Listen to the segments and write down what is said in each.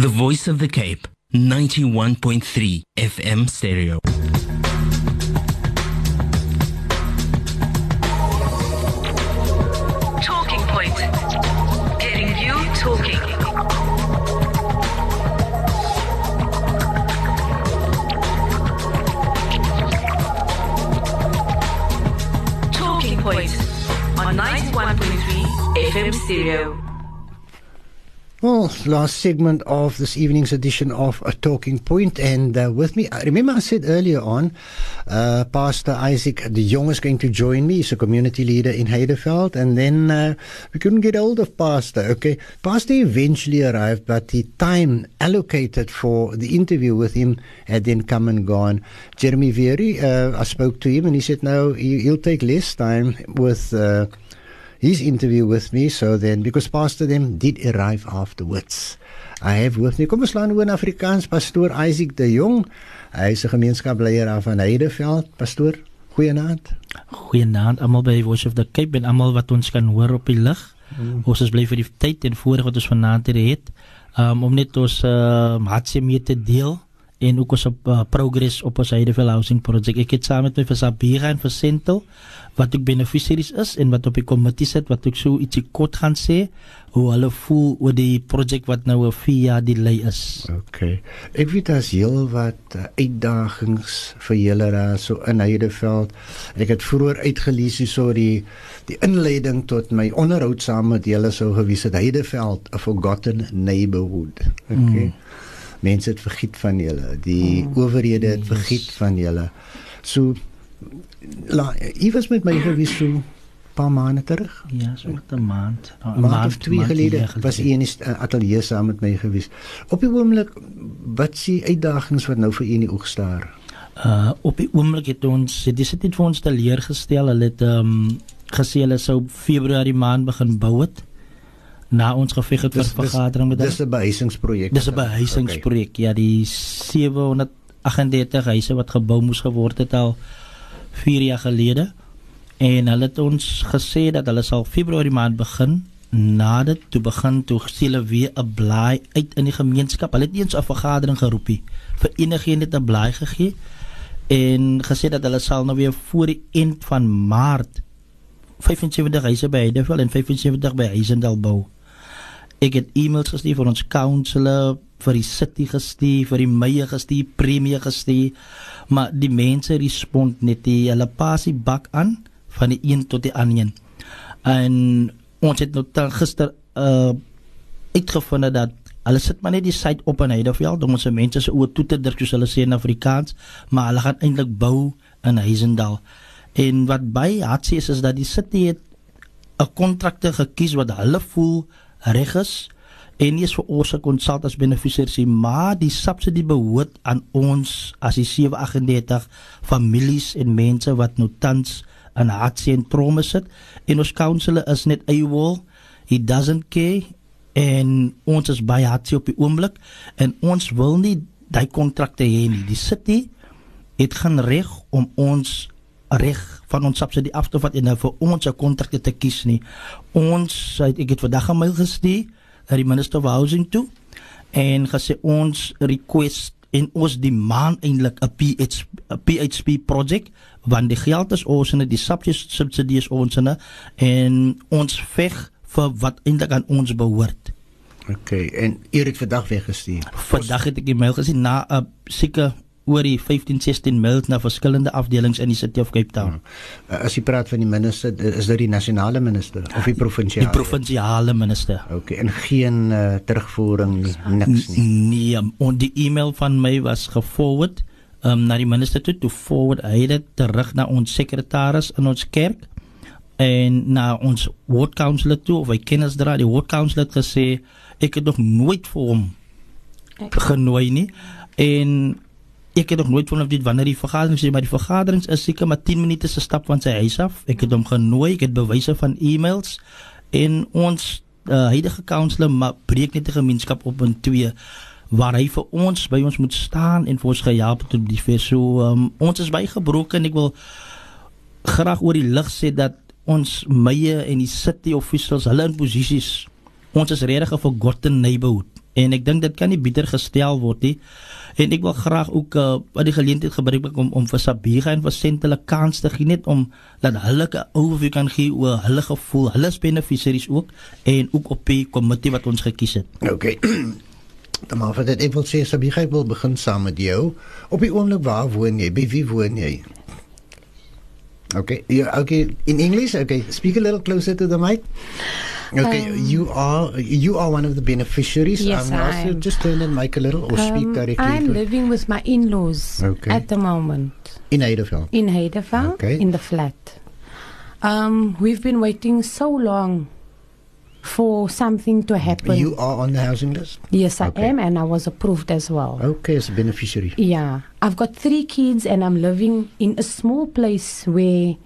The Voice of the Cape, 91.3 FM stereo. Talking Point. Getting you talking. Talking Point on 91.3 FM stereo. Well, last segment of this evening's edition of A Talking Point, and uh, with me, I remember I said earlier on, uh, Pastor Isaac de Jong is going to join me. He's a community leader in Heideveld, and then uh, we couldn't get hold of Pastor. Okay, Pastor eventually arrived, but the time allocated for the interview with him had then come and gone. Jeremy Veery, uh, I spoke to him, and he said no, he, he'll take less time with. His interview with me. So then, because Pastor them did arrive afterwards, I have with me. Kom ons slaan oor in Afrikaans, Pastoor Isaac de Jong. Hy is 'n gemeenskapsleier af van Heideveld. Pastoor, goeienaand. Goeienaand almal by Voice of the Cape en almal wat ons kan hoor op die lig. Mm. Ons is bly vir die tyd en voorreg wat ons vanaand hier het. Um, om net ons uh, hartseer mee te deel en ook ons op uh, progress op ons Heideveld housing project. Ek het saam met my vir Sabira en vir Sentel wat ook beneficiaries is en wat op die komitee sit wat ook so ietsie kort gaan sê hoe hulle voel oor die projek wat nou 'n 4 jaar delay is. OK. Ek weet daar's heel wat uh, uitdagings vir julle daar so in Heideveld. Ek het vroeër uitgelees hier so die die inleiding tot my onderhoud saam met julle sou gewees het Heideveld a forgotten neighborhood. OK. Mm. Mense het vergiet van julle. Die mm. owerhede het vergiet van julle. So la, was met my gewees so paar maande terug. Ja, so 'n maand. 'n maand, maand of twee gelede was u in die uh, ateljee saam met my gewees. Op die oomblik wat s'ie uitdagings wat nou vir u in die oog staar? Uh op die oomblik het ons dit is dit vir ons te leer gestel. Hulle het ehm um, gesê hulle sou Februarie maand begin bou het na ons geveg het vir vergadering met hulle. Dis 'n behuisingsprojek. Dis 'n behuisingsprojek. Okay. Ja, die 738 huise wat gebou moes geword het al 4 jaar gelede en hulle het ons gesê dat hulle sal Februarie maand begin nadat toe begin toe hulle weer 'n blaai uit in die gemeenskap. Hulle het eens 'n vergadering geroep hier vir enigiemand het 'n blaai gegee en gesê dat hulle sal nou weer voor die eind van Maart 75 huise by Heideveld en 75 by Heisendal bou. Ek het e-mails gestuur vir ons councillor, vir die city gestuur, vir die meie gestuur, premie gestuur maar die mense respond net die hulle pas die bak aan van die een tot die ander een. En ons het nou dan gister uh uitgevind dat hulle sit maar net die site op in Heideveld om ons mense se oë toe te druk soos hulle sê in Afrikaans, maar hulle gaan eintlik bou in Heisendal. En wat by hartseer is is dat die city het 'n kontrakte gekies wat hulle voel reg is en nie is vir ons gekonsult as beneficiaries nie, maar die subsidie behoort aan ons as die 738 families en mense wat nou tans in hartseer en trauma sit. En ons councillor is net AWOL he doesn't care en ons is baie hartseer op die oomblik en ons wil nie daai kontrakte hê nie. Die city het geen reg om ons reg van ons subsidie af te vat en nou vir ons 'n kontrakte te kies nie ons het ek het vandag 'n mail gestuur na die minister of housing toe en gesê ons request en ons demand eintlik 'n PH PHP projek want die geld is ons en die subsidie is ons en ons veg vir wat eintlik aan ons behoort. OK en eers vandag weggestuur. Vandag het ek die mail gesien na 'n seker oor die 15 16 mil na verskillende afdelings in die City of Cape Town. Ja. As jy praat van die minister, is dit die nasionale minister of die provinsiale? Die provinsiale minister. OK, en geen uh, terugvoering niks nie. Nee, en die e-mail van my was geforward um, na die minister toe, toe forward hy dit terug na ons sekretaris in ons kerk en na ons ward councilor toe of hy kennis dra die ward councilor het gesê ek het nog nooit vir hom genooi nie en ek het nog nooit van dit wanneer die vergadering sê maar die vergaderings is seker maar 10 minute se stap van sy huis af. Ek het hom genooi, ek het bewyse van e-mails en ons uh, huidige councilor maar breek net die gemeenskap op in twee waar hy vir ons by ons moet staan en vir ons gehelp het om die vir so um, ons is baie gebroken ek wil graag oor die lig sê dat ons meie en die city officials hulle in posisies ons is regtig 'n forgotten neighborhood en ek dink dit kan nie bieder gestel word nie. En ek wil graag ook uh, wat die geleentheid gebruik maak om om vir Sabiga en vir Sent hulle kans te gee net om dat hulle 'n overview kan gee oor hulle gevoel, hulle beneficiaries ook en ook op die komitee wat ons gekies het. Okay. Dan maar vir dit ek wil sê Sabiga ek wil begin saam met jou. Op die oomblik waar woon jy? By wie woon jy? Okay, you okay in English? Okay, speak a little closer to the mic. Okay, Um, you are you are one of the beneficiaries. Yes, I also am. just turn the mic a little or speak Um, directly I'm living with my in-laws Okay. at the moment in Eideveld. in Heiderveld Okay. in the flat. Um, we've been waiting so long for something to happen. You are on the housing list. yes, I Okay. am, and I was approved as well. Okay, as a beneficiary. Yeah, I've got three kids, and I'm living in a small place where,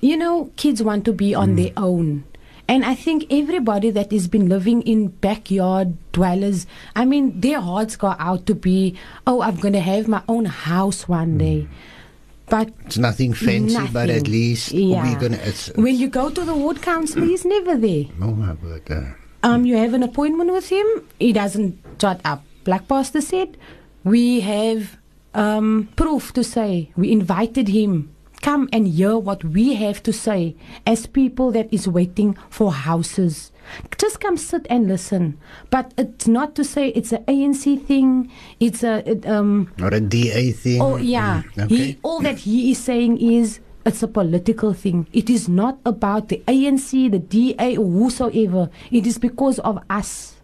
you know, kids want to be on mm. their own. And I think everybody that has been living in backyard dwellers, I mean, their hearts go out to be, oh, I'm going to have my own house one mm. day. But It's nothing fancy, but at least Yeah. we're gonna. It's, when you go to the ward council, he's never there. oh my word. Uh, Um, you have an appointment with him. He doesn't shut up. Black Pastor said, we have um, proof to say we invited him. Come and hear what we have to say as people that is waiting for houses. Just come sit and listen. But it's not to say it's an ANC thing. It's a it, um, or a DA thing. Oh yeah. Mm, Okay. He, all that he is saying is it's a political thing. It is not about the ANC, the DA, or whosoever. It is because of us.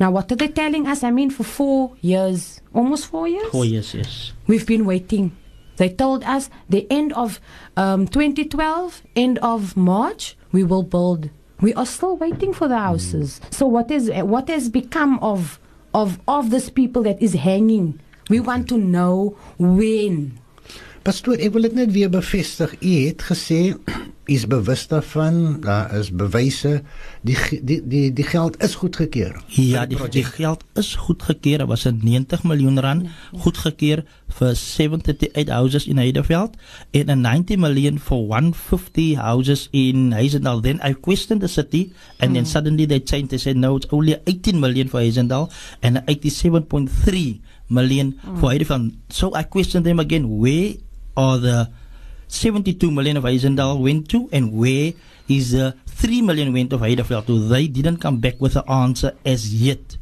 Now, what are they telling us? I mean, for four years, almost four years, Four years, yes. we've been waiting. They told us the end of um, 2012, end of March, we will build. We are still waiting for the houses. So what is what has become of of of these people that is hanging? We want to know when. Pastoor, ek wil dit net weer bevestig. U het gesê is bewus daarvan, daar is bewyse die die die die geld is goedgekeur. Ja, die, projek. die geld is goedgekeur. Dit was 'n 90 miljoen rand goedgekeur vir 78 houses in Heidelberg en 'n 90 miljoen for 150 houses in Heisendal. Then I questioned the city and then suddenly they changed. They said no, it's only 18 million for Heisendal and 87.3 million for Heidelberg. So I questioned them again. Where are the 72 million of Heisendal went to and where is the 3 million went of Heidelberg to? They didn't come back with an answer as yet.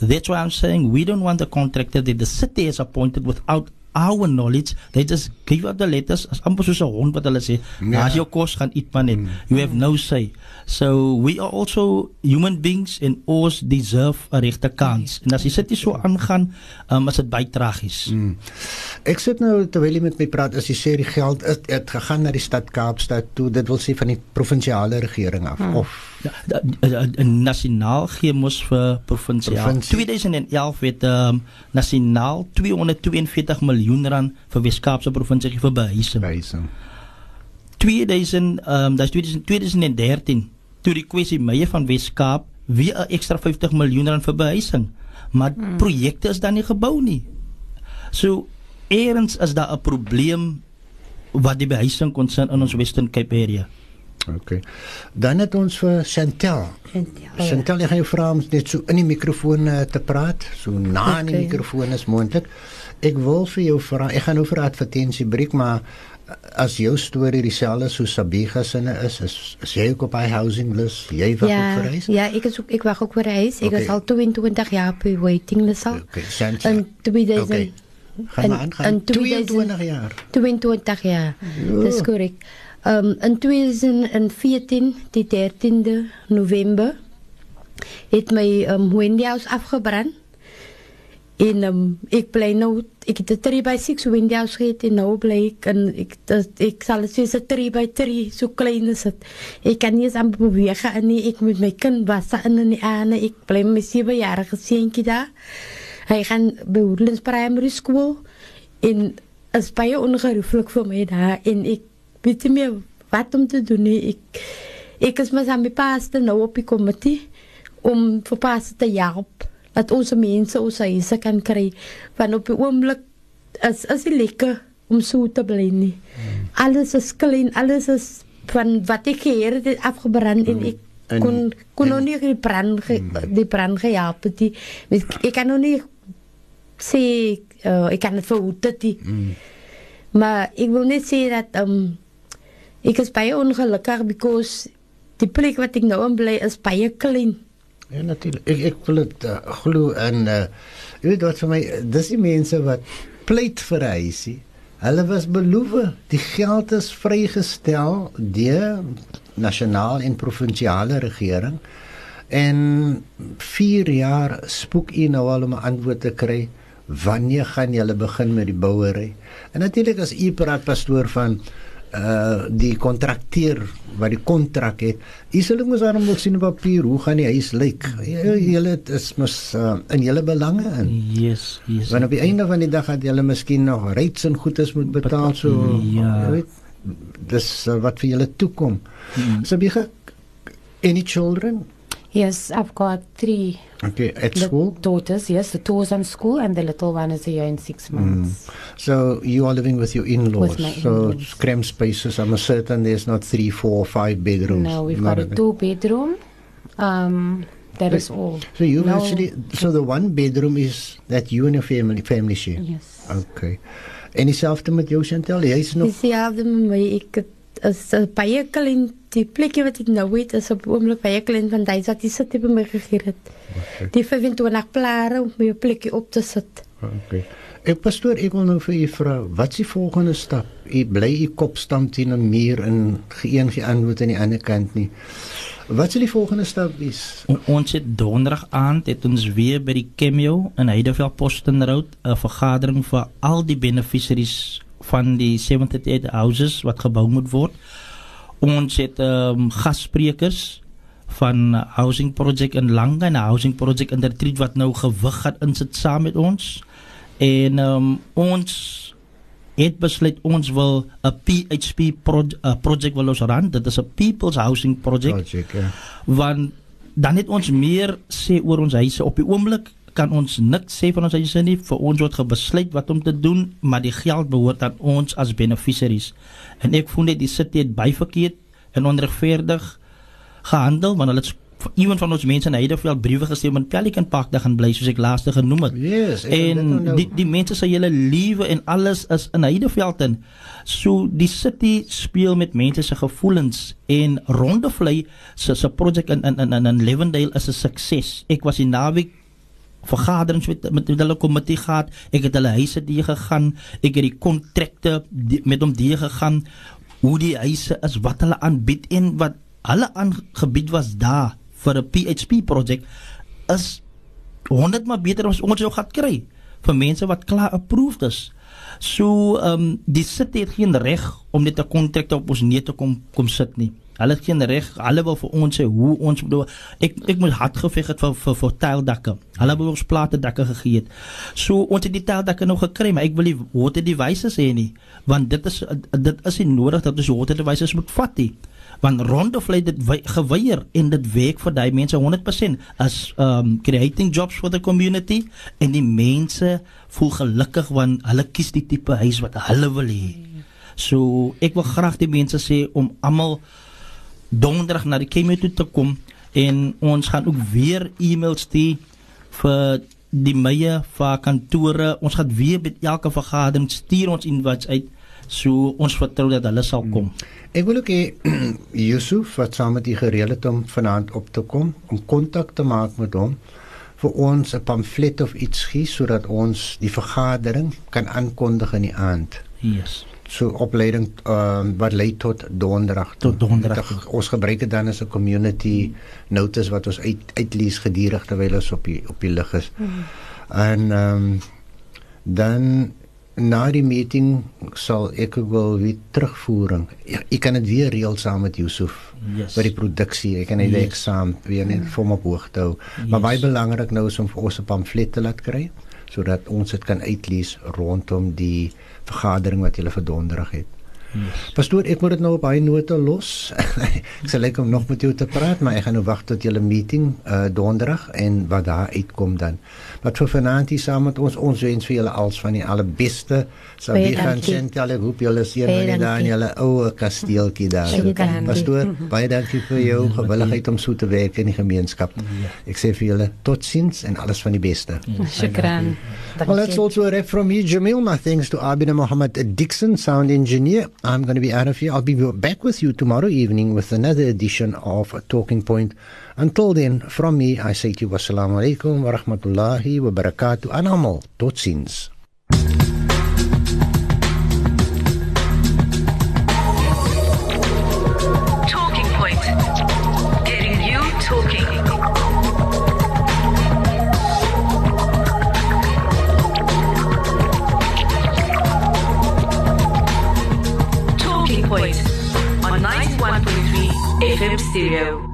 That's why I'm saying we don't want the contractor that the city has appointed without our knowledge. They just give out the letters as amper soos 'n hond wat hulle sê. Ja. As jou kos gaan eet man net. You have no say. So we are also human beings and ons deserve 'n regte kans. En as die city so aangaan, um, is dit baie tragies. Ek sit nou terwyl jy met my praat, as jy sê die geld het, het gegaan na die stad Kaapstad toe, dit wil sê van die provinsiale regering af of Ja, da- da- nasionaal gee mos vir provinsiaal. Provinsie. 2011 het um, nasionaal 242 miljoen rand vir Weskaapse provinsie gegee vir behuising. wysing. 2000 um, dat is 2000 2013 toe die kwessie Meyer van Weskaap weer 'n ekstra 50 miljoen rand vir behuising. Maar hmm. projekte is dan nie gebou nie. So eerens is daar 'n probleem wat die behuising konsern in ons Western Cape area. Okay. Dan het ons vir Chantel. Ja. Chantel, ek gaan jou vra om net so in die mikrofoon uh, te praat, so na in die Okay. mikrofoon as moontlik. Ek wil vir jou vra, ek gaan nou vir 'n advertensie breek, maar uh, as jou storie dieselfde so Sabiga sinne is, is, is jy ook op hy housing list? Jy wag Ja, op vir huis? ja, ek is ook ek wag ook vir reis. Ek Okay. is al 22 jaar op die waiting list al. Okay, Chantel. In 2000 Okay. Gaan maar aan, gaan. in 2000 22 jaar. 22 jaar. Dis korrek. Um in 2014, die 13de November het my um Wendy House afgebrand. En um, ek bly nou ek het 'n 3 by 6 Wendy House gehad en nou bly ek en ek dat, ek sal dit sê 'n 3 by 3 so klein is dit. Ek kan nie eens aan beweeg en nie ek met my kind was in die aande ek bly met my 7 jarige seentjie daar. Hy gaan by Woodlands Primary School en is baie ongerooflik vir my daar en ek weet nie meer wat om te doen nie. Ek ek is maar saam met paaste nou op die komitee om vir paaste te help dat ons mense ons huise kan kry want op die oomblik is is dit lekker om so te bly nie. Alles is klein, alles is van wat ek hier het afgebrand en ek En- kon kon en- nog nie die brand ge, die brand gehelp het nie. Mens- Ek kan nog nie sê uh, ek kan dit verhoed dit nie. Maar ek wil net sê dat um, ek is baie ongelukkig because die plek wat ek nou in bly is baie klein. Ja natuurlik. Ek ek wil dit uh, glo in uh jy weet wat vir my dis die mense wat pleit vir huisie. Hulle was beloof die geld is vrygestel deur nasionaal en provinsiale regering. En 4 jaar spoek u nou al om 'n antwoord te kry. Wanneer gaan julle begin met die bouery? En natuurlik as u praat pastoor van uh die kontrakteur wat die kontrak het. Sal ook mos daarom wil sien op papier hoe gaan die huis lyk. Julle dit is mos uh, in julle belange in. Yes, yes. Want op die einde van die dag gaan julle miskien nog reeds en goedes moet betaal so Ja. weet dis uh, wat vir julle toekom. So be any children? Yes, I've got three Okay, at school. daughters. Yes, the two two's in school and the little one is a year and six months. So you are living with your in-laws. With my so in-laws. it's cramped spaces. I'm certain there's not three, four, five bedrooms. No, we've Not got a bit. two bedroom. Um, that is all. So you No- actually, so the one bedroom is that you and your family family share. Yes. Okay. En dieselfde met jou Chantel, jy's nog Dieselfde met my ek het- is 'n baie klein die plekjie wat ek nou het is op oomblik baie klein van daai wat jy sit by my gegee het. Die 25 plare om my 'n plekjie op te sit. Okay. Ek pastoor, ek wil nou vir u vra, wat is die volgende stap? U bly u kop stamp teen 'n muur en geen geantwoord aan die ander kant nie. Wat sal die volgende stap wees? O, ons het donderdag aand het ons weer by die Cameo in Heideveld Postenroad 'n vergadering vir al die beneficiaries van die 78 houses wat gebou moet word. Ons het um, gassprekers van housing project in Langa en housing project in Retreat wat nou gewig gaan insit saam met ons. En um, ons het besluit ons wil 'n PHP pro uh, project wil ons ran. Dit is 'n people's housing project Project, ja. want dan het ons meer sê oor ons huise op die oomblik kan ons niks sê van ons huise nie vir ons word gebesluit wat om te doen maar die geld behoort aan ons as beneficiaries en ek voel net die city het baie verkeerd en onregverdig gehandel want hulle het iemand van ons mense in Heideveld briewe gestuur om in Pelican Park te gaan bly soos ek laas genoem het Yes, en nou- die die mense se hele lewe en alles is in Heideveld in. So die city speel met mense se gevoelens en Rondevlei se se projek in in in in Lewendale is 'n sukses. Ek was die naweek vergaderings met met, met hulle komitee gehad. Ek het hulle huise die gegaan. Ek het die kontrakte met hom die gegaan hoe die huise is wat hulle aanbied en wat hulle aangebied was daar vir 'n PHP projek is 100 maar beter as ons jou gaan kry vir mense wat klaar approved is. So ehm um, die city het geen reg om net 'n kontrak op ons neer te kom kom sit nie. Hulle het geen reg. Hulle wil vir ons sê hoe ons moet. Ek ek moet hard geveg het vir vir vir tuildakke. Hulle wil ons plate dakke gegee het. So ons het die tuildakke nog gekry, maar ek wil nie water devices hê nie, want dit is dit is nie nodig dat ons water devices moet vat nie want Rondevlei dit wy- geweier en dit werk vir daai mense 100% as um creating jobs for the community en die mense voel gelukkig want hulle kies die tipe huis wat hulle wil hê. So ek wil graag die mense sê om almal donderdag na die KMU toe te kom en ons gaan ook weer e-mails stuur vir die meie vir kantore. Ons gaan weer met elke vergadering stuur ons invites uit so ons vertrou dat hulle sal kom. Ek wil ook hê Yusuf wat saam met u gereël het om vanaand op te kom om kontak te maak met hom vir ons 'n pamflet of iets gee sodat ons die vergadering kan aankondig in die aand. Yes. So opleiding um, wat lei tot donderdag. Tot donderdag Ons gebruik dit dan as 'n community notice wat ons uit uitlees gedurig terwyl ons op die op die lug is. En ehm um, dan na die meeting sal ek ook wel weer terugvoering. Ek, ek kan dit weer reël saam met Yusuf Yes. by die produksie. Ek kan net Yes. yes. saam weer net vir hom op hoogte hou. Yes. Maar baie belangrik nou is om vir ons 'n pamflet te laat kry sodat ons dit kan uitlees rondom die vergadering wat julle vir donderdag het. Pastoor, ek moet dit nou op hy note los. ek sal lekker om nog met jou te praat, maar ek gaan nou wag tot julle meeting uh donderdag en wat daar uitkom dan. Wat vir vanaand hier saam met ons ons wens vir julle als van die allerbeste. Sal weer gaan sien julle roep julle seën die daar in julle ou kasteeltjie daar. Dankie. Pastoor, baie dankie vir jou gewilligheid om so te werk in die gemeenskap. Ek sê vir julle totsiens en alles van die beste. Shukran. Well, that's also a rep from me, Jamil. My thanks to Abina Mohammed Dixon, sound engineer. I'm going to be out of here. I'll be back with you tomorrow evening with another edition of Talking Point. Until then, from me, I say to you, wassalamu alaikum wa rahmatullahi wa barakatuh. Anamal, tot ziens. Studio.